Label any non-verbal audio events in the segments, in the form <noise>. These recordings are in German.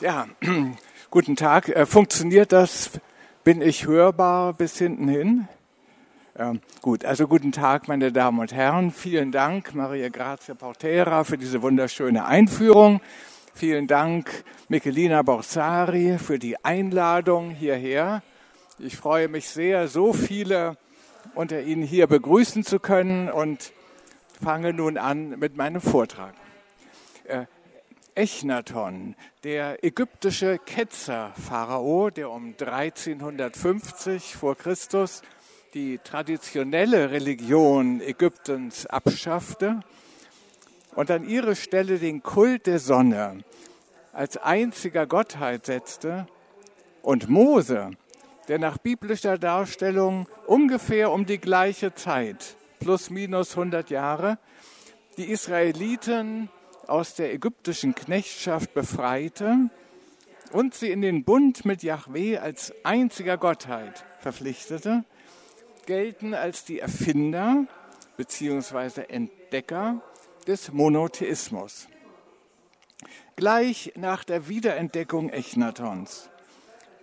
Ja, <clears throat> guten Tag. Äh, funktioniert das? Bin ich hörbar bis hinten hin? Ähm, gut, also guten Tag, meine Damen und Herren. Vielen Dank, Maria Grazia Portera, für diese wunderschöne Einführung. Vielen Dank, Michelina Borsari, für die Einladung hierher. Ich freue mich sehr, so viele unter Ihnen hier begrüßen zu können und fange nun an mit meinem Vortrag. Äh, Echnaton, der ägyptische Ketzer-Pharao, der um 1350 vor Christus die traditionelle Religion Ägyptens abschaffte und an ihre Stelle den Kult der Sonne als einziger Gottheit setzte und Mose, der nach biblischer Darstellung ungefähr um die gleiche Zeit, plus minus 100 Jahre, die Israeliten aus der ägyptischen Knechtschaft befreite und sie in den Bund mit Yahweh als einziger Gottheit verpflichtete, gelten als die Erfinder bzw. Entdecker des Monotheismus. Gleich nach der Wiederentdeckung Echnatons,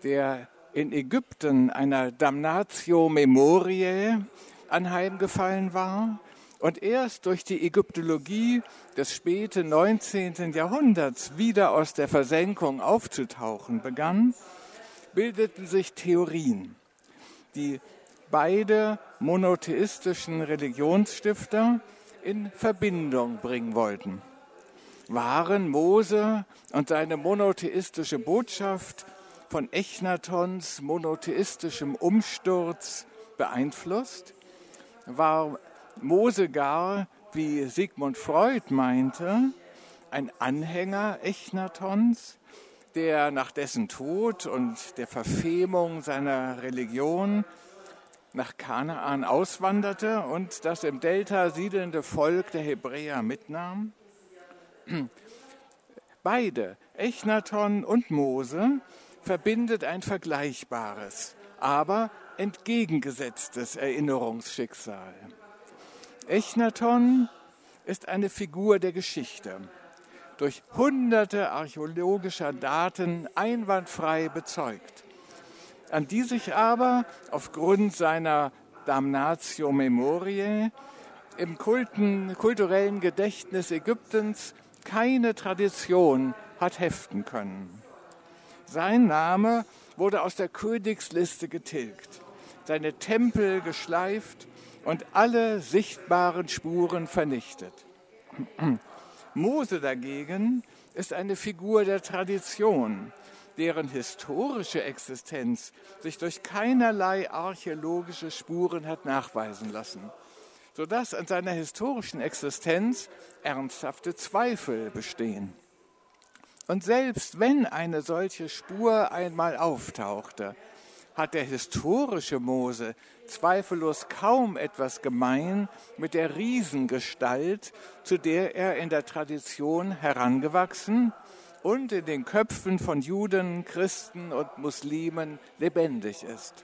der in Ägypten einer Damnatio Memoriae anheimgefallen war und erst durch die Ägyptologie des späten 19. Jahrhunderts wieder aus der Versenkung aufzutauchen begann, bildeten sich Theorien, die beide monotheistischen Religionsstifter in Verbindung bringen wollten. Waren Mose und seine monotheistische Botschaft von Echnatons monotheistischem Umsturz beeinflusst? War Mose gar, wie Sigmund Freud meinte, ein Anhänger Echnatons, der nach dessen Tod und der Verfemung seiner Religion nach Kanaan auswanderte und das im Delta siedelnde Volk der Hebräer mitnahm? Beide, Echnaton und Mose, verbindet ein vergleichbares, aber entgegengesetztes Erinnerungsschicksal. Echnaton ist eine Figur der Geschichte, durch hunderte archäologischer Daten einwandfrei bezeugt an die sich aber aufgrund seiner Damnatio Memoriae im Kulten, kulturellen Gedächtnis Ägyptens keine Tradition hat heften können. Sein Name wurde aus der Königsliste getilgt, seine Tempel geschleift und alle sichtbaren Spuren vernichtet. <clears throat> Mose dagegen ist eine Figur der Tradition, deren historische Existenz sich durch keinerlei archäologische Spuren hat nachweisen lassen, sodass an seiner historischen Existenz ernsthafte Zweifel bestehen. Und selbst wenn eine solche Spur einmal auftauchte, hat der historische Mose zweifellos kaum etwas gemein mit der Riesengestalt, zu der er in der Tradition herangewachsen und in den Köpfen von Juden, Christen und Muslimen lebendig ist.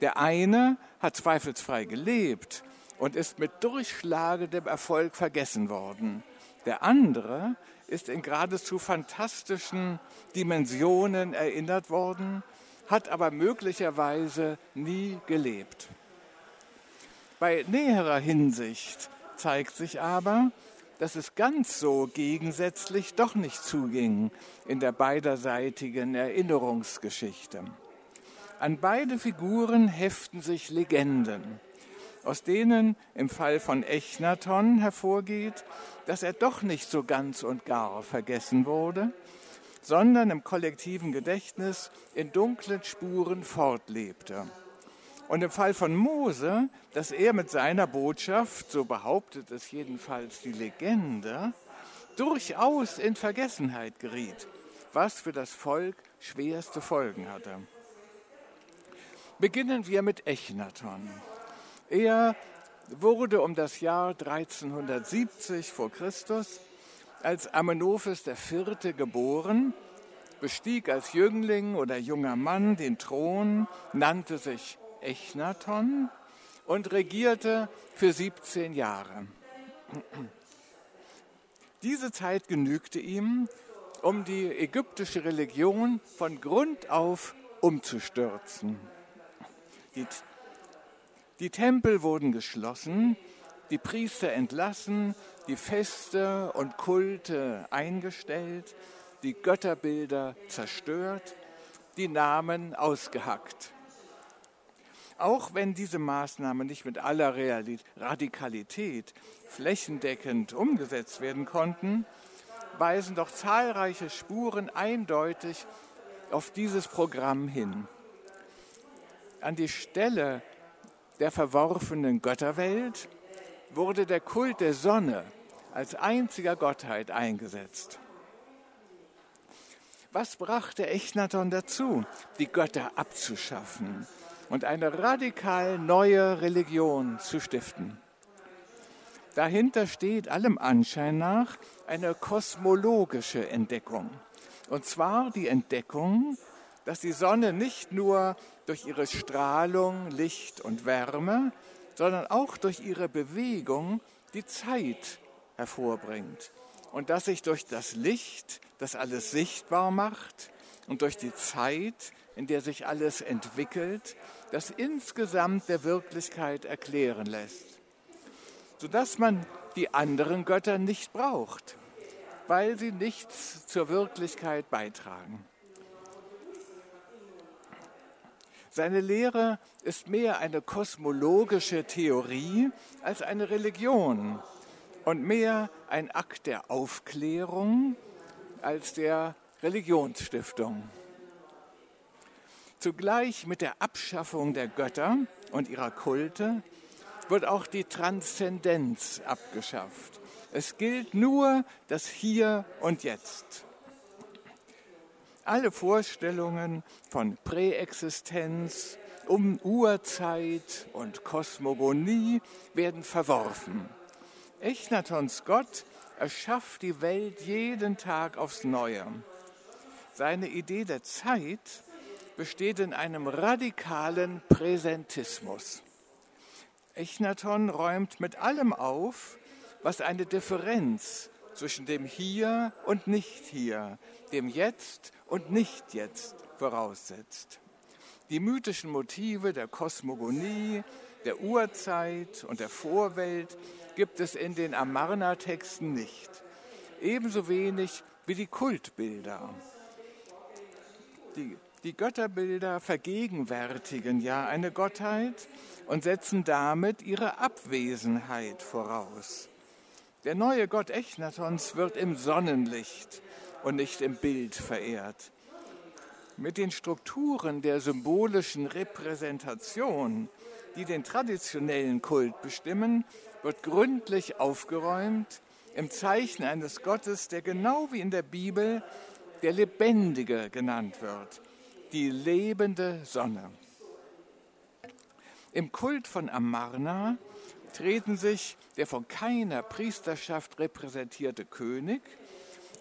Der eine hat zweifelsfrei gelebt und ist mit durchschlagendem Erfolg vergessen worden. Der andere ist in geradezu fantastischen Dimensionen erinnert worden, hat aber möglicherweise nie gelebt. Bei näherer Hinsicht zeigt sich aber, dass es ganz so gegensätzlich doch nicht zuging in der beiderseitigen Erinnerungsgeschichte. An beide Figuren heften sich Legenden, aus denen im Fall von Echnaton hervorgeht, dass er doch nicht so ganz und gar vergessen wurde, sondern im kollektiven Gedächtnis in dunklen Spuren fortlebte. Und im Fall von Mose, dass er mit seiner Botschaft, so behauptet es jedenfalls die Legende, durchaus in Vergessenheit geriet, was für das Volk schwerste Folgen hatte. Beginnen wir mit Echnaton. Er wurde um das Jahr 1370 vor Christus als Amenophis IV. geboren, bestieg als Jüngling oder junger Mann den Thron, nannte sich Echnaton und regierte für 17 Jahre. Diese Zeit genügte ihm, um die ägyptische Religion von Grund auf umzustürzen. Die, die Tempel wurden geschlossen, die Priester entlassen, die Feste und Kulte eingestellt, die Götterbilder zerstört, die Namen ausgehackt. Auch wenn diese Maßnahmen nicht mit aller Radikalität flächendeckend umgesetzt werden konnten, weisen doch zahlreiche Spuren eindeutig auf dieses Programm hin. An die Stelle der verworfenen Götterwelt wurde der Kult der Sonne als einziger Gottheit eingesetzt. Was brachte Echnaton dazu, die Götter abzuschaffen und eine radikal neue Religion zu stiften? Dahinter steht allem Anschein nach eine kosmologische Entdeckung. Und zwar die Entdeckung, dass die Sonne nicht nur durch ihre Strahlung, Licht und Wärme, sondern auch durch ihre Bewegung die Zeit hervorbringt. Und dass sich durch das Licht, das alles sichtbar macht, und durch die Zeit, in der sich alles entwickelt, das insgesamt der Wirklichkeit erklären lässt sodass man die anderen Götter nicht braucht, weil sie nichts zur Wirklichkeit beitragen. Seine Lehre ist mehr eine kosmologische Theorie als eine Religion und mehr ein Akt der Aufklärung als der Religionsstiftung. Zugleich mit der Abschaffung der Götter und ihrer Kulte wird auch die Transzendenz abgeschafft. Es gilt nur das Hier und Jetzt. Alle Vorstellungen von Präexistenz, um Urzeit und Kosmogonie werden verworfen. Echnatons Gott erschafft die Welt jeden Tag aufs Neue. Seine Idee der Zeit besteht in einem radikalen Präsentismus. Echnaton räumt mit allem auf, was eine Differenz zwischen dem Hier und Nicht-Hier, dem Jetzt und Nicht-Jetzt voraussetzt. Die mythischen Motive der Kosmogonie, der Urzeit und der Vorwelt gibt es in den Amarna-Texten nicht. Ebenso wenig wie die Kultbilder. Die die Götterbilder vergegenwärtigen ja eine Gottheit und setzen damit ihre Abwesenheit voraus. Der neue Gott Echnatons wird im Sonnenlicht und nicht im Bild verehrt. Mit den Strukturen der symbolischen Repräsentation, die den traditionellen Kult bestimmen, wird gründlich aufgeräumt im Zeichen eines Gottes, der genau wie in der Bibel der Lebendige genannt wird die lebende Sonne. Im Kult von Amarna treten sich der von keiner Priesterschaft repräsentierte König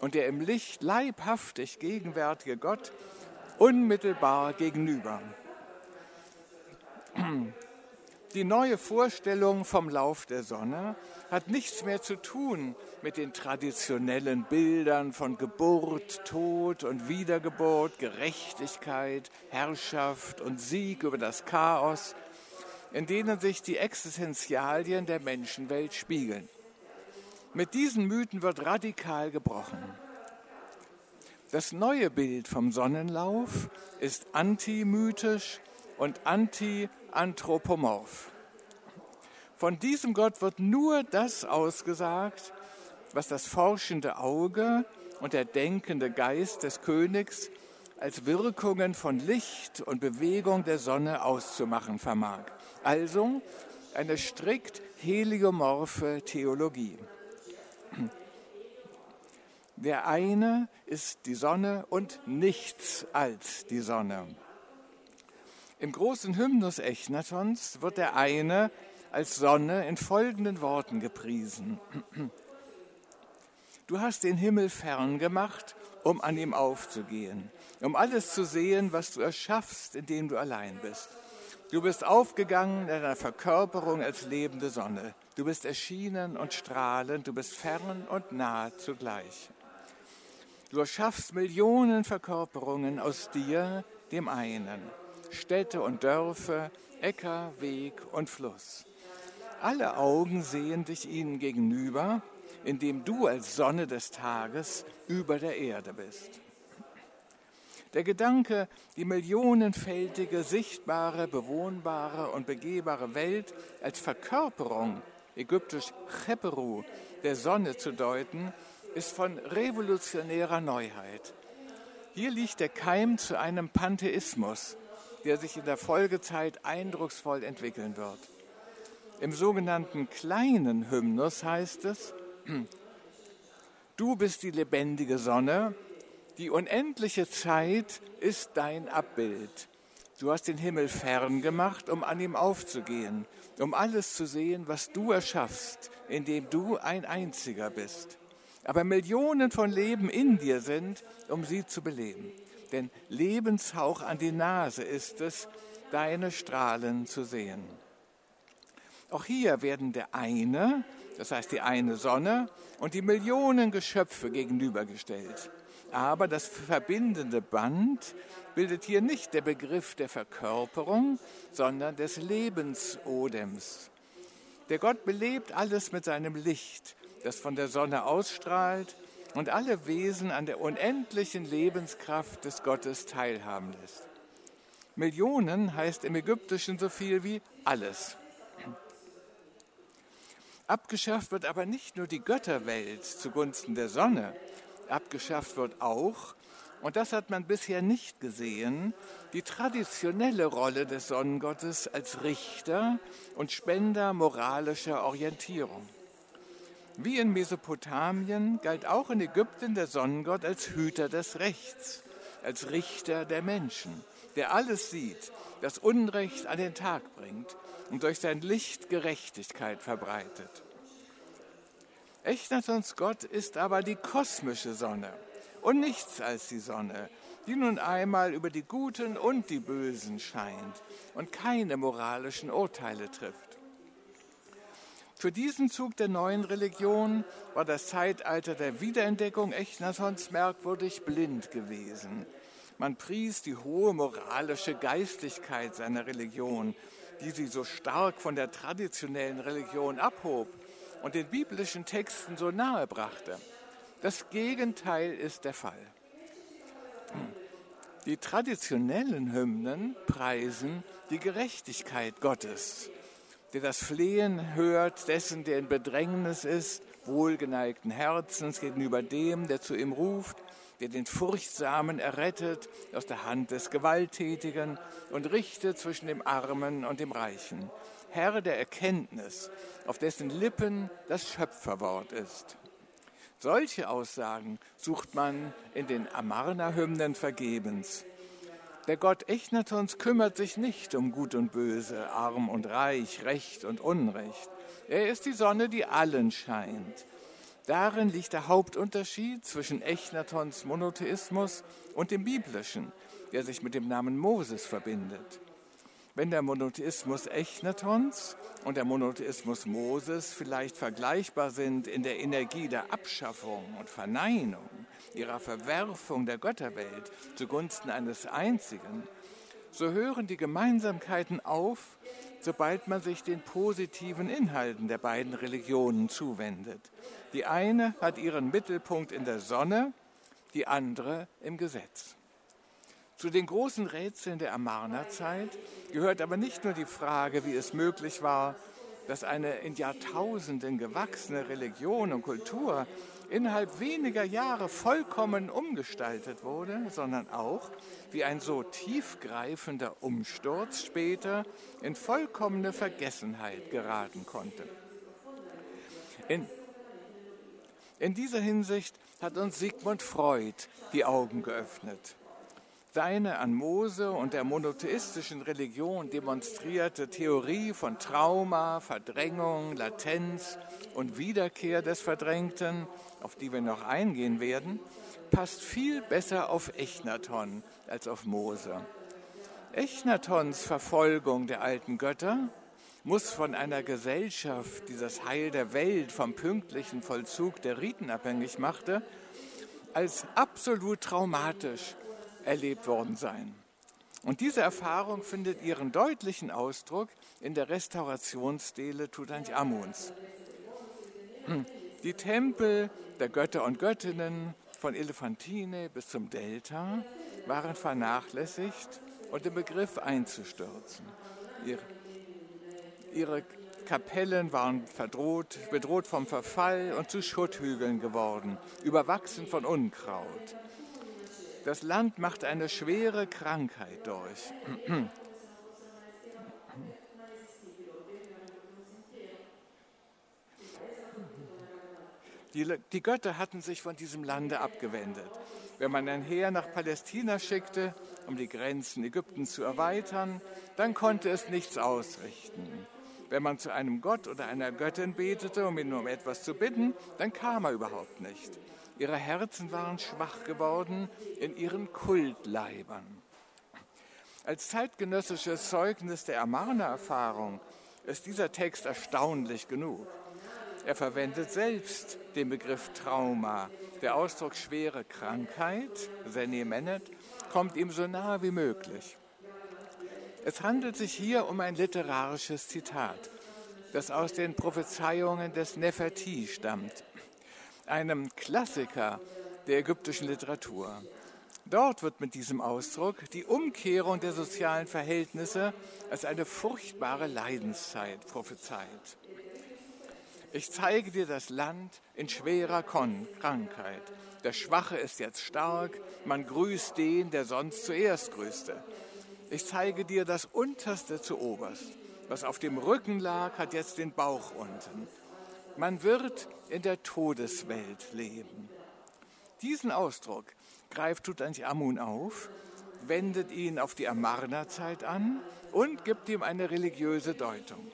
und der im Licht leibhaftig gegenwärtige Gott unmittelbar gegenüber. Die neue Vorstellung vom Lauf der Sonne hat nichts mehr zu tun mit den traditionellen Bildern von Geburt, Tod und Wiedergeburt, Gerechtigkeit, Herrschaft und Sieg über das Chaos, in denen sich die Existenzialien der Menschenwelt spiegeln. Mit diesen Mythen wird radikal gebrochen. Das neue Bild vom Sonnenlauf ist antimythisch und anti-anthropomorph. Von diesem Gott wird nur das ausgesagt, was das forschende Auge und der denkende Geist des Königs als Wirkungen von Licht und Bewegung der Sonne auszumachen vermag. Also eine strikt heliomorphe Theologie. Der eine ist die Sonne und nichts als die Sonne. Im großen Hymnus Echnatons wird der eine als Sonne in folgenden Worten gepriesen. Du hast den Himmel fern gemacht, um an ihm aufzugehen, um alles zu sehen, was du erschaffst, indem du allein bist. Du bist aufgegangen in deiner Verkörperung als lebende Sonne. Du bist erschienen und strahlend, du bist fern und nah zugleich. Du erschaffst Millionen Verkörperungen aus dir, dem einen. Städte und Dörfer, Äcker, Weg und Fluss. Alle Augen sehen dich ihnen gegenüber, indem du als Sonne des Tages über der Erde bist. Der Gedanke, die millionenfältige, sichtbare, bewohnbare und begehbare Welt als Verkörperung, ägyptisch Cheperu, der Sonne zu deuten, ist von revolutionärer Neuheit. Hier liegt der Keim zu einem Pantheismus, der sich in der Folgezeit eindrucksvoll entwickeln wird. Im sogenannten kleinen Hymnus heißt es, <clears throat> Du bist die lebendige Sonne, die unendliche Zeit ist dein Abbild. Du hast den Himmel fern gemacht, um an ihm aufzugehen, um alles zu sehen, was du erschaffst, indem du ein einziger bist. Aber Millionen von Leben in dir sind, um sie zu beleben. Denn Lebenshauch an die Nase ist es, deine Strahlen zu sehen. Auch hier werden der eine, das heißt die eine Sonne, und die Millionen Geschöpfe gegenübergestellt. Aber das verbindende Band bildet hier nicht der Begriff der Verkörperung, sondern des Lebensodems. Der Gott belebt alles mit seinem Licht, das von der Sonne ausstrahlt und alle Wesen an der unendlichen Lebenskraft des Gottes teilhaben lässt. Millionen heißt im Ägyptischen so viel wie alles. Abgeschafft wird aber nicht nur die Götterwelt zugunsten der Sonne, abgeschafft wird auch, und das hat man bisher nicht gesehen, die traditionelle Rolle des Sonnengottes als Richter und Spender moralischer Orientierung. Wie in Mesopotamien galt auch in Ägypten der Sonnengott als Hüter des Rechts, als Richter der Menschen, der alles sieht, das Unrecht an den Tag bringt und durch sein Licht Gerechtigkeit verbreitet. Echnatons Gott ist aber die kosmische Sonne und nichts als die Sonne, die nun einmal über die Guten und die Bösen scheint und keine moralischen Urteile trifft. Für diesen Zug der neuen Religion war das Zeitalter der Wiederentdeckung Echnatons merkwürdig blind gewesen. Man pries die hohe moralische Geistigkeit seiner Religion, die sie so stark von der traditionellen Religion abhob und den biblischen Texten so nahe brachte. Das Gegenteil ist der Fall. Die traditionellen Hymnen preisen die Gerechtigkeit Gottes, der das Flehen hört, dessen, der in Bedrängnis ist, wohlgeneigten Herzens gegenüber dem, der zu ihm ruft, der den Furchtsamen errettet aus der Hand des Gewalttätigen und richtet zwischen dem Armen und dem Reichen. Herr der Erkenntnis, auf dessen Lippen das Schöpferwort ist. Solche Aussagen sucht man in den Amarna-Hymnen vergebens. Der Gott Echnatons kümmert sich nicht um Gut und Böse, Arm und Reich, Recht und Unrecht. Er ist die Sonne, die allen scheint. Darin liegt der Hauptunterschied zwischen Echnatons Monotheismus und dem biblischen, der sich mit dem Namen Moses verbindet. Wenn der Monotheismus Echnatons und der Monotheismus Moses vielleicht vergleichbar sind in der Energie der Abschaffung und Verneinung, ihrer Verwerfung der Götterwelt zugunsten eines einzigen, so hören die Gemeinsamkeiten auf, sobald man sich den positiven Inhalten der beiden Religionen zuwendet. Die eine hat ihren Mittelpunkt in der Sonne, die andere im Gesetz. Zu den großen Rätseln der Amarna-Zeit gehört aber nicht nur die Frage, wie es möglich war, dass eine in Jahrtausenden gewachsene Religion und Kultur innerhalb weniger Jahre vollkommen umgestaltet wurde, sondern auch, wie ein so tiefgreifender Umsturz später in vollkommene Vergessenheit geraten konnte. In, in dieser Hinsicht hat uns Sigmund Freud die Augen geöffnet. Seine an Mose und der monotheistischen Religion demonstrierte Theorie von Trauma, Verdrängung, Latenz und Wiederkehr des Verdrängten, auf die wir noch eingehen werden, passt viel besser auf Echnaton als auf Mose. Echnatons Verfolgung der alten Götter muss von einer Gesellschaft, die das Heil der Welt vom pünktlichen Vollzug der Riten abhängig machte, als absolut traumatisch erlebt worden sein. Und diese Erfahrung findet ihren deutlichen Ausdruck in der Restaurationsstele Tutanchamuns. Die Tempel der Götter und Göttinnen von Elephantine bis zum Delta waren vernachlässigt und im Begriff einzustürzen. Ihre, ihre Kapellen waren verdroht, bedroht vom Verfall und zu Schutthügeln geworden, überwachsen von Unkraut. Das Land macht eine schwere Krankheit durch. Die, die, Götter hatten sich von diesem Lande abgewendet. Wenn man ein Heer nach Palästina schickte, um die Grenzen Ägyptens zu erweitern, dann konnte es nichts ausrichten. Wenn man zu einem Gott oder einer Göttin betete, um ihn um etwas zu bitten, dann kam er überhaupt nicht. Ihre Herzen waren schwach geworden in ihren Kultleibern. Als zeitgenössisches Zeugnis der Amarna-Erfahrung ist dieser Text erstaunlich genug. Er verwendet selbst den Begriff Trauma. Der Ausdruck schwere Krankheit, Seni Menet, kommt ihm so nahe wie möglich. Es handelt sich hier um ein literarisches Zitat, das aus den Prophezeiungen des Neferti stammt, einem Klassiker der ägyptischen Literatur. Dort wird mit diesem Ausdruck die Umkehrung der sozialen Verhältnisse als eine furchtbare Leidenszeit prophezeit. Ich zeige dir das Land in schwerer Krankheit. Der Schwache ist jetzt stark, man grüßt den, der sonst zuerst grüßte. Ich zeige dir das Unterste zu oberst. Was auf dem Rücken lag, hat jetzt den Bauch unten. Man wird in der Todeswelt leben. Diesen Ausdruck greift Tutanchamun auf, wendet ihn auf die Amarna-Zeit an und gibt ihm eine religiöse Deutung.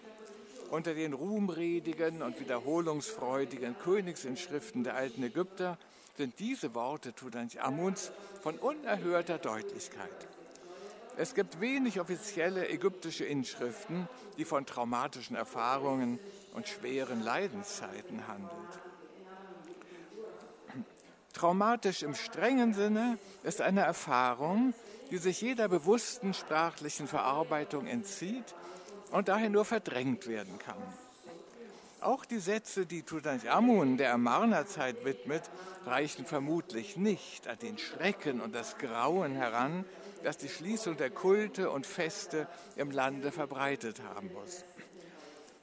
Unter den ruhmredigen und wiederholungsfreudigen Königsinschriften der alten Ägypter sind diese Worte Tutanchamuns von unerhörter Deutlichkeit. Es gibt wenig offizielle ägyptische Inschriften, die von traumatischen Erfahrungen und schweren Leidenszeiten handelt. Traumatisch im strengen Sinne ist eine Erfahrung, die sich jeder bewussten sprachlichen Verarbeitung entzieht und daher nur verdrängt werden kann. Auch die Sätze, die Tutanchamun der Amarna-Zeit widmet, reichen vermutlich nicht an den Schrecken und das Grauen heran, das die Schließung der Kulte und Feste im Lande verbreitet haben muss.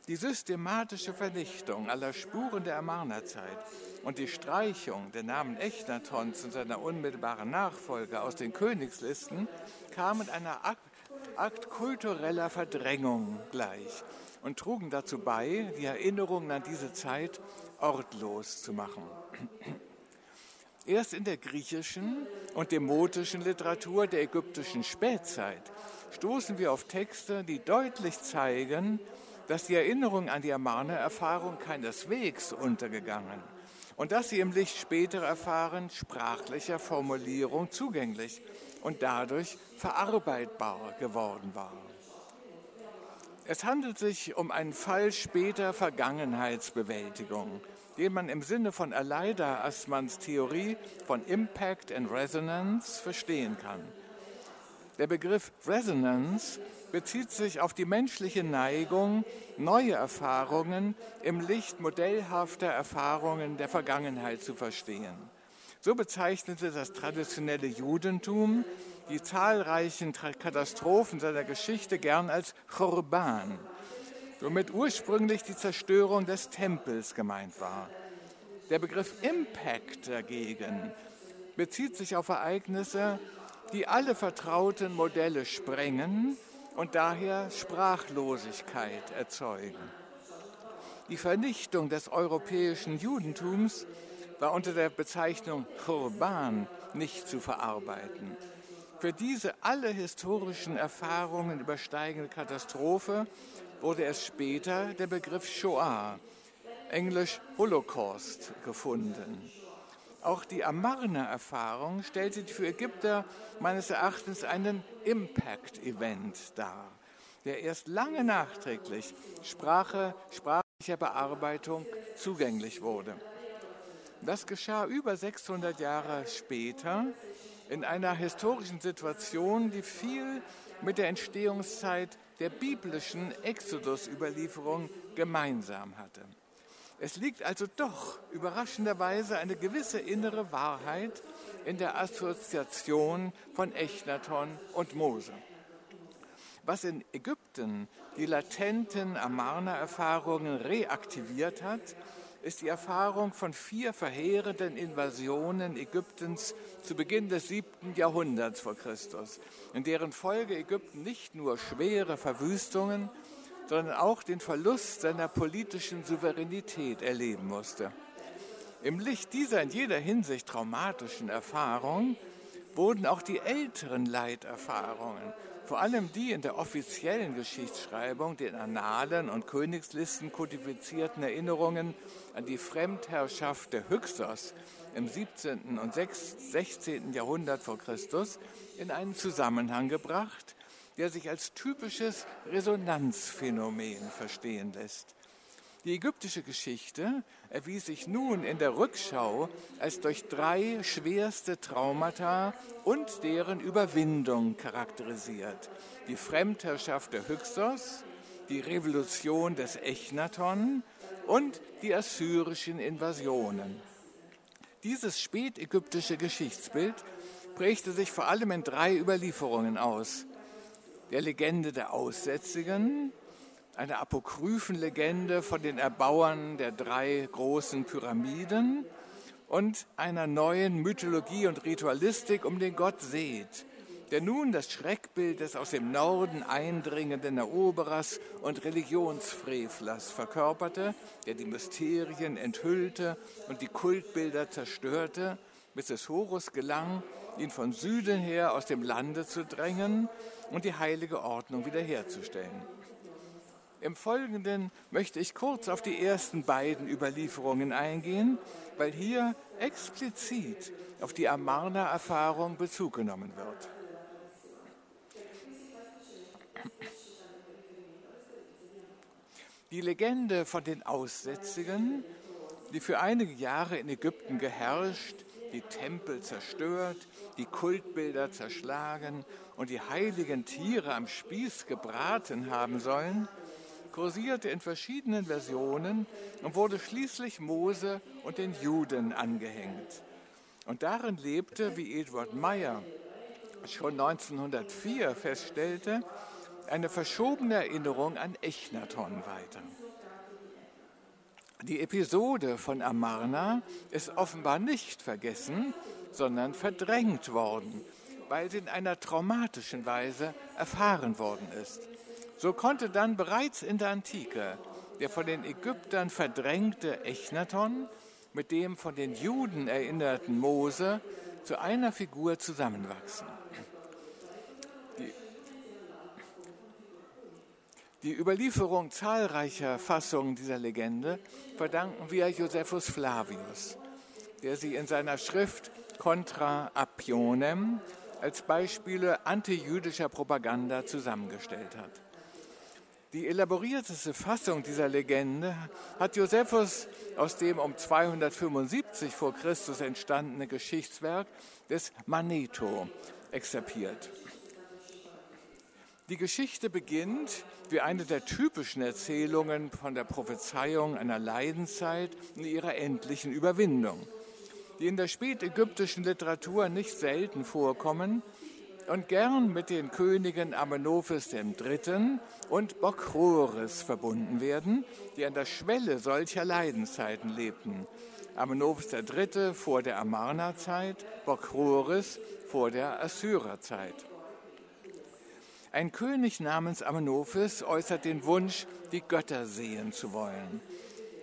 Die systematische Vernichtung aller Spuren der Amarna-Zeit und die Streichung der Namen Echnatons und seiner unmittelbaren Nachfolger aus den Königslisten kamen einer Akt kultureller Verdrängung gleich und trugen dazu bei, die Erinnerungen an diese Zeit ortlos zu machen. Erst in der griechischen und demotischen Literatur der ägyptischen Spätzeit stoßen wir auf Texte, die deutlich zeigen, dass die Erinnerung an die Amarne-Erfahrung keineswegs untergegangen und dass sie im Licht späterer Erfahren sprachlicher Formulierung zugänglich und dadurch verarbeitbar geworden war. Es handelt sich um einen Fall später Vergangenheitsbewältigung, den man im Sinne von Aleida Assmanns Theorie von Impact and Resonance verstehen kann. Der Begriff Resonance bezieht sich auf die menschliche Neigung, neue Erfahrungen im Licht modellhafter Erfahrungen der Vergangenheit zu verstehen. So bezeichnete das traditionelle Judentum die zahlreichen Katastrophen seiner Geschichte gern als Chorban, womit ursprünglich die Zerstörung des Tempels gemeint war. Der Begriff Impact dagegen bezieht sich auf Ereignisse, die alle vertrauten Modelle sprengen und daher Sprachlosigkeit erzeugen. Die Vernichtung des europäischen Judentums war unter der Bezeichnung Churban nicht zu verarbeiten. Für diese alle historischen Erfahrungen übersteigende Katastrophe wurde erst später der Begriff Shoah, englisch Holocaust, gefunden. Auch die Amarna-Erfahrung stellte für Ägypter meines Erachtens einen Impact-Event dar, der erst lange nachträglich Sprache, sprachlicher Bearbeitung zugänglich wurde. Das geschah über 600 Jahre später in einer historischen Situation, die viel mit der Entstehungszeit der biblischen Exodus-Überlieferung gemeinsam hatte. Es liegt also doch überraschenderweise eine gewisse innere Wahrheit in der Assoziation von Echnaton und Mose. Was in Ägypten die latenten Amarna-Erfahrungen reaktiviert hat, ist die Erfahrung von vier verheerenden Invasionen Ägyptens zu Beginn des siebten Jahrhunderts vor Christus, in deren Folge Ägypten nicht nur schwere Verwüstungen, sondern auch den Verlust seiner politischen Souveränität erleben musste. Im Licht dieser in jeder Hinsicht traumatischen Erfahrung wurden auch die älteren Leiterfahrungen, vor allem die in der offiziellen Geschichtsschreibung, den Annalen und Königslisten kodifizierten Erinnerungen an die Fremdherrschaft der Hyksos im 17. und 16. Jahrhundert vor Christus in einen Zusammenhang gebracht, der sich als typisches Resonanzphänomen verstehen lässt. Die ägyptische Geschichte erwies sich nun in der Rückschau als durch drei schwerste Traumata und deren Überwindung charakterisiert. Die Fremdherrschaft der Hyksos, die Revolution des Echnaton und die assyrischen Invasionen. Dieses spätägyptische Geschichtsbild prägte sich vor allem in drei Überlieferungen aus der Legende der Aussätzigen, eine Apokryphenlegende von den Erbauern der drei großen Pyramiden und einer neuen Mythologie und Ritualistik um den Gott Seth, der nun das Schreckbild des aus dem Norden eindringenden Eroberers und Religionsfrevlers verkörperte, der die Mysterien enthüllte und die Kultbilder zerstörte, es Horus gelang, ihn von Süden her aus dem Lande zu drängen und die heilige Ordnung wiederherzustellen. Im Folgenden möchte ich kurz auf die ersten beiden Überlieferungen eingehen, weil hier explizit auf die Amarna-Erfahrung Bezug genommen wird. Die Legende von den Aussätzigen, die für einige Jahre in Ägypten geherrscht, die Tempel zerstört, die Kultbilder zerschlagen und die heiligen Tiere am Spieß gebraten haben sollen, kursierte in verschiedenen Versionen und wurde schließlich Mose und den Juden angehängt. Und darin lebte, wie Edward Meyer schon 1904 feststellte, eine verschobene Erinnerung an Echnaton weiter. Die Episode von Amarna ist offenbar nicht vergessen, sondern verdrängt worden, weil sie in einer traumatischen Weise erfahren worden ist. So konnte dann bereits in der Antike der von den Ägyptern verdrängte Echnaton mit dem von den Juden erinnerten Mose zu einer Figur zusammenwachsen. Die Überlieferung zahlreicher Fassungen dieser Legende verdanken wir Josephus Flavius, der sie in seiner Schrift Contra Appionem als Beispiele antijüdischer Propaganda zusammengestellt hat. Die elaborierteste Fassung dieser Legende hat Josephus aus dem um 275 vor Christus entstandene Geschichtswerk des Manetho exerpiert. Die Geschichte beginnt wie eine der typischen Erzählungen von der Prophezeiung einer Leidenszeit und ihrer endlichen Überwindung, die in der spätägyptischen Literatur nicht selten vorkommen und gern mit den Königen Amenophis III. und Bokrores verbunden werden, die an der Schwelle solcher Leidenszeiten lebten. Amenophis III. vor der Amarna-Zeit, Bokrores vor der Assyrerzeit. Ein König namens Amenophis äußert den Wunsch, die Götter sehen zu wollen.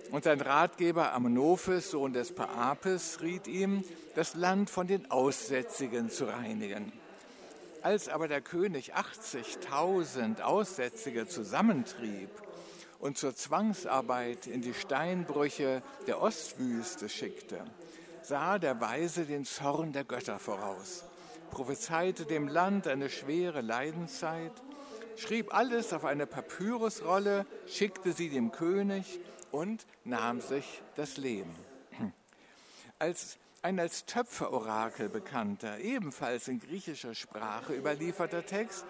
Und sein Ratgeber Amenophis, Sohn des Paapis, riet ihm, das Land von den Aussätzigen zu reinigen. Als aber der König 80.000 Aussätzige zusammentrieb und zur Zwangsarbeit in die Steinbrüche der Ostwüste schickte, sah der Weise den Zorn der Götter voraus, prophezeite dem Land eine schwere Leidenszeit, schrieb alles auf eine Papyrusrolle, schickte sie dem König und nahm sich das Leben. <clears throat> Als ein als Töpferorakel bekannter, ebenfalls in griechischer Sprache überlieferter Text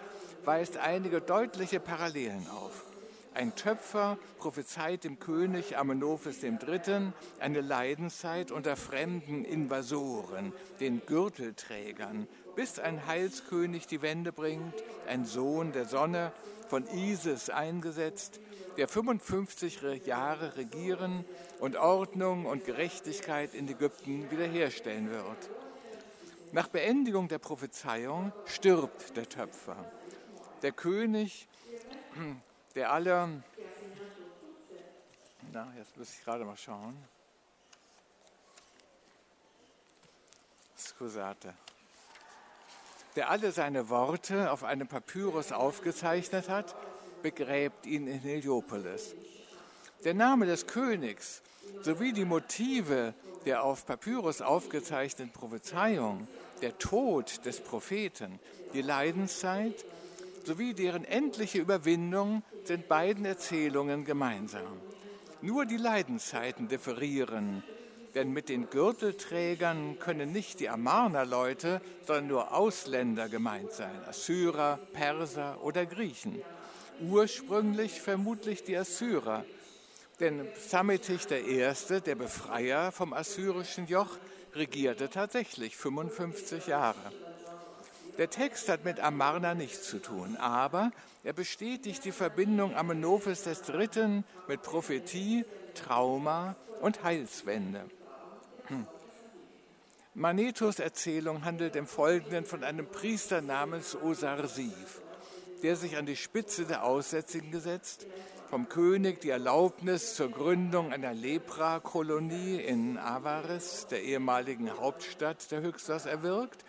weist einige deutliche Parallelen auf. Ein Töpfer prophezeit dem König Amenophis III. eine Leidenszeit unter fremden Invasoren, den Gürtelträgern, bis ein Heilskönig die Wende bringt, ein Sohn der Sonne, von Isis eingesetzt, der 55 Jahre regieren und Ordnung und Gerechtigkeit in Ägypten wiederherstellen wird. Nach Beendigung der Prophezeiung stirbt der Töpfer. Der König der alle, na, jetzt muss ich gerade mal schauen. Scusate. Der alle seine Worte auf einem Papyrus aufgezeichnet hat, begräbt ihn in Heliopolis. Der Name des Königs sowie die Motive der auf Papyrus aufgezeichneten Prophezeiung, der Tod des Propheten, die Leidenszeit sowie deren endliche Überwindung sind beiden Erzählungen gemeinsam. Nur die Leidenszeiten differieren, denn mit den Gürtelträgern können nicht die Amarner-Leute, sondern nur Ausländer gemeint sein, Assyrer, Perser oder Griechen. Ursprünglich vermutlich die Assyrer, denn Psametich I., der Befreier vom assyrischen Joch, regierte tatsächlich 55 Jahre. Der Text hat mit Amarna nichts zu tun, aber er bestätigt die Verbindung Amenophis III. mit Prophetie, Trauma und Heilswende. Hm. Manetos Erzählung handelt im Folgenden von einem Priester namens Osarsiv, der sich an die Spitze der Aussätzigen gesetzt, vom König die Erlaubnis zur Gründung einer Lepra-Kolonie in Avaris, der ehemaligen Hauptstadt der Hyksos, erwirkt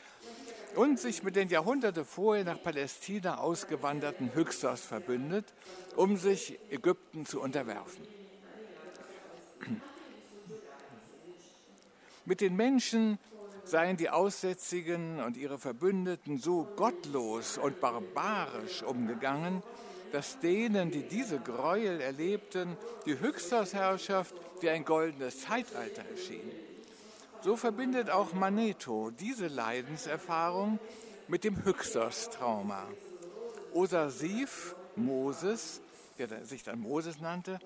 und sich mit den Jahrhunderte vorher nach Palästina ausgewanderten Hyksos verbündet, um sich Ägypten zu unterwerfen. Mit den Menschen seien die Aussätzigen und ihre Verbündeten so gottlos und barbarisch umgegangen, dass denen, die diese Gräuel erlebten, die Hyksos-Herrschaft wie ein goldenes Zeitalter erschien. So verbindet auch Maneto diese Leidenserfahrung mit dem Hyksos-Trauma. Osasiv, Moses, der sich dann Moses nannte,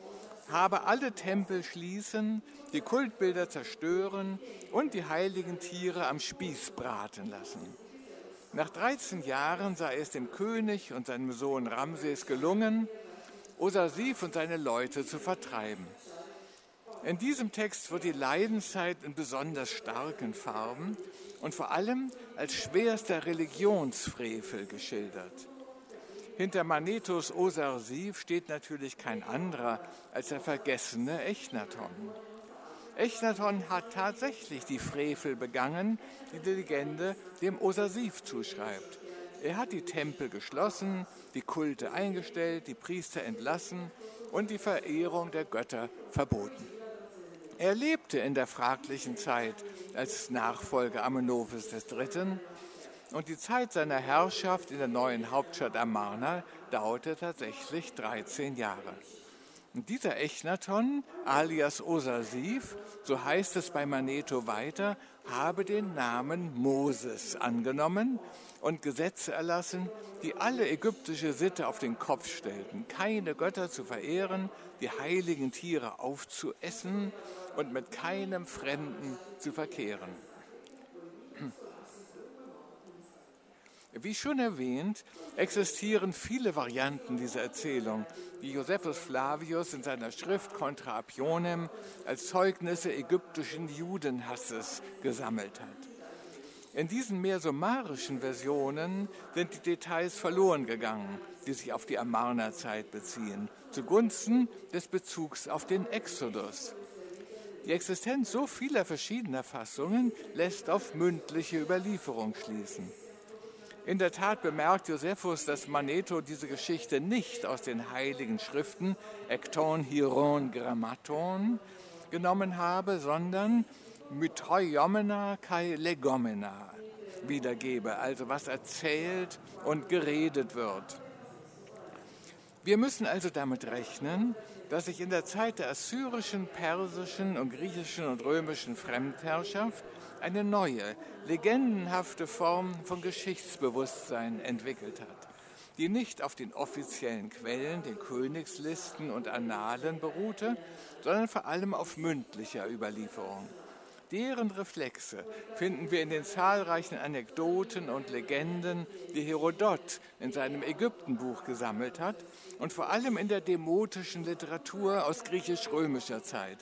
habe alle Tempel schließen, die Kultbilder zerstören und die heiligen Tiere am Spieß braten lassen. Nach 13 Jahren sei es dem König und seinem Sohn Ramses gelungen, Osasiv und seine Leute zu vertreiben. In diesem Text wird die Leidenszeit in besonders starken Farben und vor allem als schwerster Religionsfrevel geschildert. Hinter Manetos Osarsiv steht natürlich kein anderer als der vergessene Echnaton. Echnaton hat tatsächlich die Frevel begangen, die die Legende dem Osarsiv zuschreibt. Er hat die Tempel geschlossen, die Kulte eingestellt, die Priester entlassen und die Verehrung der Götter verboten. Er lebte in der fraglichen Zeit als Nachfolger Amenophis III. Und die Zeit seiner Herrschaft in der neuen Hauptstadt Amarna dauerte tatsächlich 13 Jahre. Und dieser Echnaton, alias Osasiv, so heißt es bei Maneto weiter, habe den Namen Moses angenommen und Gesetze erlassen, die alle ägyptische Sitte auf den Kopf stellten, keine Götter zu verehren, die heiligen Tiere aufzuessen und mit keinem Fremden zu verkehren. Wie schon erwähnt, existieren viele Varianten dieser Erzählung, die Josephus Flavius in seiner Schrift Contra Apionem als Zeugnisse ägyptischen Judenhasses gesammelt hat. In diesen mehr summarischen Versionen sind die Details verloren gegangen, die sich auf die Amarna-Zeit beziehen, zugunsten des Bezugs auf den Exodus. Die Existenz so vieler verschiedener Fassungen lässt auf mündliche Überlieferung schließen. In der Tat bemerkt Josephus, dass Maneto diese Geschichte nicht aus den heiligen Schriften Ekton, Hieron, Grammaton genommen habe, sondern mytheiomena kai legomena wiedergebe, also was erzählt und geredet wird. Wir müssen also damit rechnen, dass sich in der Zeit der assyrischen, persischen und griechischen und römischen Fremdherrschaft eine neue, legendenhafte Form von Geschichtsbewusstsein entwickelt hat, die nicht auf den offiziellen Quellen, den Königslisten und Annalen beruhte, sondern vor allem auf mündlicher Überlieferung. Deren Reflexe finden wir in den zahlreichen Anekdoten und Legenden, die Herodot in seinem Ägyptenbuch gesammelt hat und vor allem in der demotischen Literatur aus griechisch-römischer Zeit,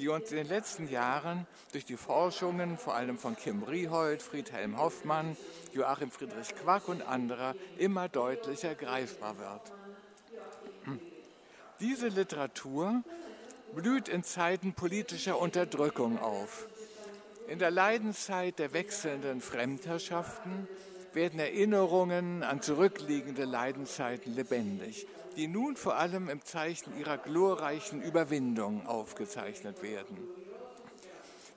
die uns in den letzten Jahren durch die Forschungen vor allem von Kim Riehold, Friedhelm Hoffmann, Joachim Friedrich Quack und anderer immer deutlicher greifbar wird. Diese Literatur blüht in Zeiten politischer Unterdrückung auf. In der Leidenszeit der wechselnden Fremdherrschaften werden Erinnerungen an zurückliegende Leidenszeiten lebendig, die nun vor allem im Zeichen ihrer glorreichen Überwindung aufgezeichnet werden.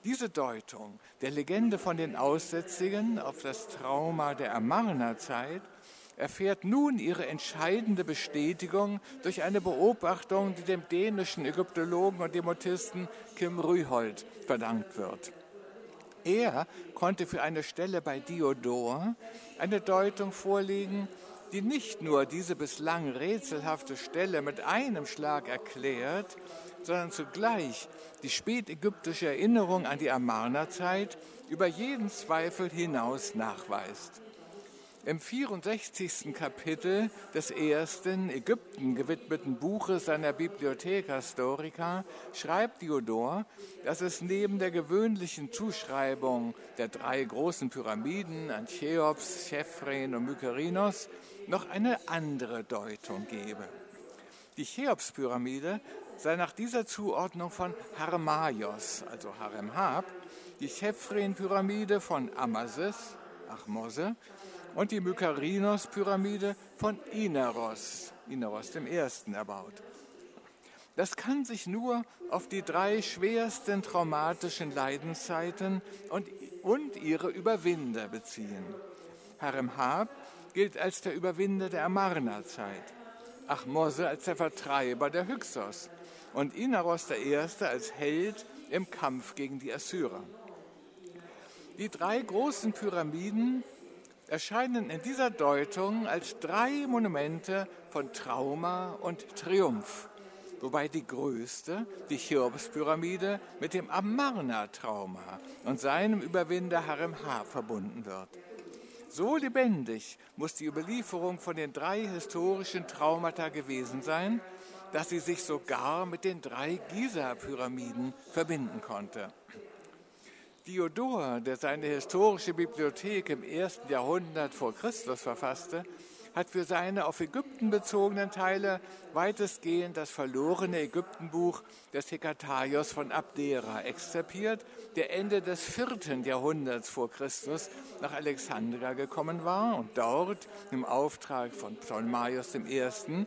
Diese Deutung der Legende von den Aussätzigen auf das Trauma der Amarna-Zeit erfährt nun ihre entscheidende Bestätigung durch eine Beobachtung, die dem dänischen Ägyptologen und Demotisten Kim Rühold verdankt wird. Er konnte für eine Stelle bei Diodor eine Deutung vorlegen, die nicht nur diese bislang rätselhafte Stelle mit einem Schlag erklärt, sondern zugleich die spätägyptische Erinnerung an die Amarna-Zeit über jeden Zweifel hinaus nachweist. Im 64. Kapitel des ersten Ägypten gewidmeten Buches seiner Bibliotheca Storica schreibt Diodor, dass es neben der gewöhnlichen Zuschreibung der drei großen Pyramiden an Cheops, Chephren und Mykerinos noch eine andere Deutung gebe. Die Cheops-Pyramide sei nach dieser Zuordnung von Harmaios, also Haremhab, die Chephren-Pyramide von Amasis, Achmose, und die Mykarinos-Pyramide von Inaros, Inaros dem Ersten, erbaut. Das kann sich nur auf die drei schwersten traumatischen Leidenszeiten und, und ihre Überwinder beziehen. Haremhab gilt als der Überwinder der Amarna-Zeit, Achmose als der Vertreiber der Hyksos und Inaros Erste als Held im Kampf gegen die Assyrer. Die drei großen Pyramiden erscheinen in dieser Deutung als drei Monumente von Trauma und Triumph, wobei die größte, die Cheops-Pyramide, mit dem Amarna-Trauma und seinem Überwinder Harem-Ha verbunden wird. So lebendig muss die Überlieferung von den drei historischen Traumata gewesen sein, dass sie sich sogar mit den drei Giza-Pyramiden verbinden konnte. Diodor, der seine historische Bibliothek im ersten Jahrhundert vor Christus verfasste, hat für seine auf Ägypten bezogenen Teile weitestgehend das verlorene Ägyptenbuch des Hekataios von Abdera exzerpiert, der Ende des vierten Jahrhunderts vor Christus nach Alexandria gekommen war und dort im Auftrag von Ptolemaios I.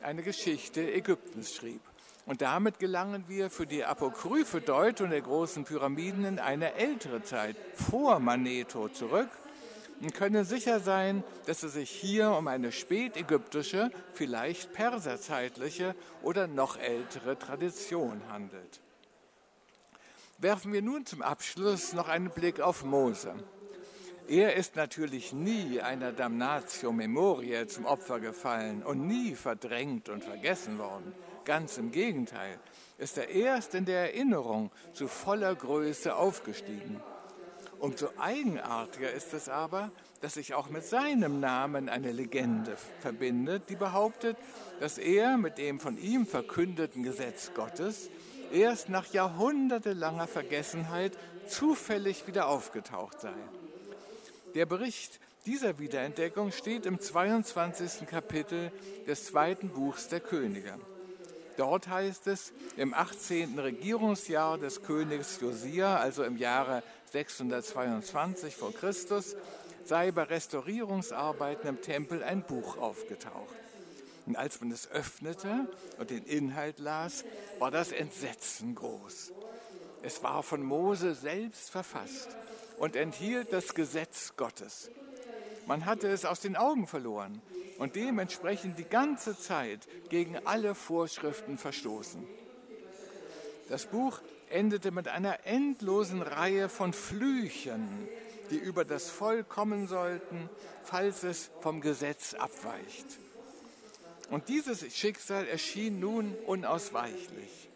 eine Geschichte Ägyptens schrieb. Und damit gelangen wir für die apokryphe Deutung der großen Pyramiden in eine ältere Zeit, vor Manetho, zurück und können sicher sein, dass es sich hier um eine spätägyptische, vielleicht perserzeitliche oder noch ältere Tradition handelt. Werfen wir nun zum Abschluss noch einen Blick auf Mose. Er ist natürlich nie einer Damnatio Memoriae zum Opfer gefallen und nie verdrängt und vergessen worden. Ganz im Gegenteil, ist er erst in der Erinnerung zu voller Größe aufgestiegen. Umso eigenartiger ist es aber, dass sich auch mit seinem Namen eine Legende verbindet, die behauptet, dass er mit dem von ihm verkündeten Gesetz Gottes erst nach jahrhundertelanger Vergessenheit zufällig wieder aufgetaucht sei. Der Bericht dieser Wiederentdeckung steht im 22. Kapitel des zweiten Buchs der Könige. Dort heißt es, im 18. Regierungsjahr des Königs Josia, also im Jahre 622 vor Christus, sei bei Restaurierungsarbeiten im Tempel ein Buch aufgetaucht. Und als man es öffnete und den Inhalt las, war das Entsetzen groß. Es war von Mose selbst verfasst und enthielt das Gesetz Gottes. Man hatte es aus den Augen verloren und dementsprechend die ganze Zeit gegen alle Vorschriften verstoßen. Das Buch endete mit einer endlosen Reihe von Flüchen, die über das Volk kommen sollten, falls es vom Gesetz abweicht. Und dieses Schicksal erschien nun unausweichlich.